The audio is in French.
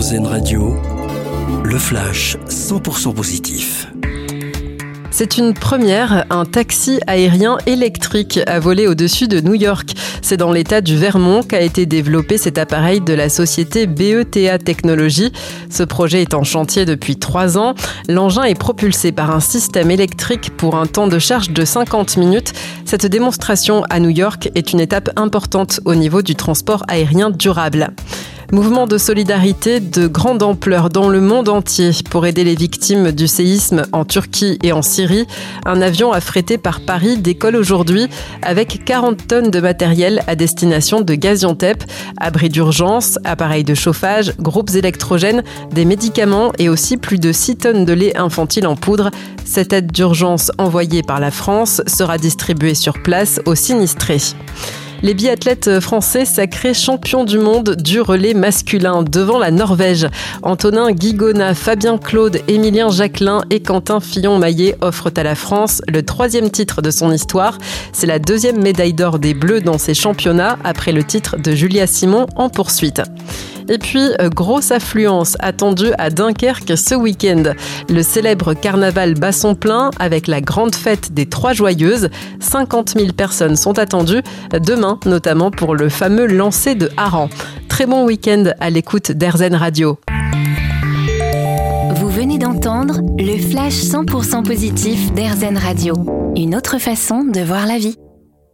RZN Radio, le flash 100% positif. C'est une première, un taxi aérien électrique a volé au-dessus de New York. C'est dans l'état du Vermont qu'a été développé cet appareil de la société BETA Technologies. Ce projet est en chantier depuis trois ans. L'engin est propulsé par un système électrique pour un temps de charge de 50 minutes. Cette démonstration à New York est une étape importante au niveau du transport aérien durable. Mouvement de solidarité de grande ampleur dans le monde entier pour aider les victimes du séisme en Turquie et en Syrie. Un avion affrété par Paris décolle aujourd'hui avec 40 tonnes de matériel à destination de Gaziantep, abris d'urgence, appareils de chauffage, groupes électrogènes, des médicaments et aussi plus de 6 tonnes de lait infantile en poudre. Cette aide d'urgence envoyée par la France sera distribuée sur place aux sinistrés. Les biathlètes français sacrés champions du monde du relais masculin devant la Norvège. Antonin Guigona, Fabien Claude, Émilien Jacquelin et Quentin Fillon-Maillet offrent à la France le troisième titre de son histoire. C'est la deuxième médaille d'or des Bleus dans ces championnats après le titre de Julia Simon en poursuite. Et puis, euh, grosse affluence attendue à Dunkerque ce week-end. Le célèbre carnaval bat son plein avec la grande fête des Trois Joyeuses. 50 000 personnes sont attendues demain, notamment pour le fameux lancer de Haran. Très bon week-end à l'écoute d'Airzen Radio. Vous venez d'entendre le flash 100% positif d'Airzen Radio. Une autre façon de voir la vie.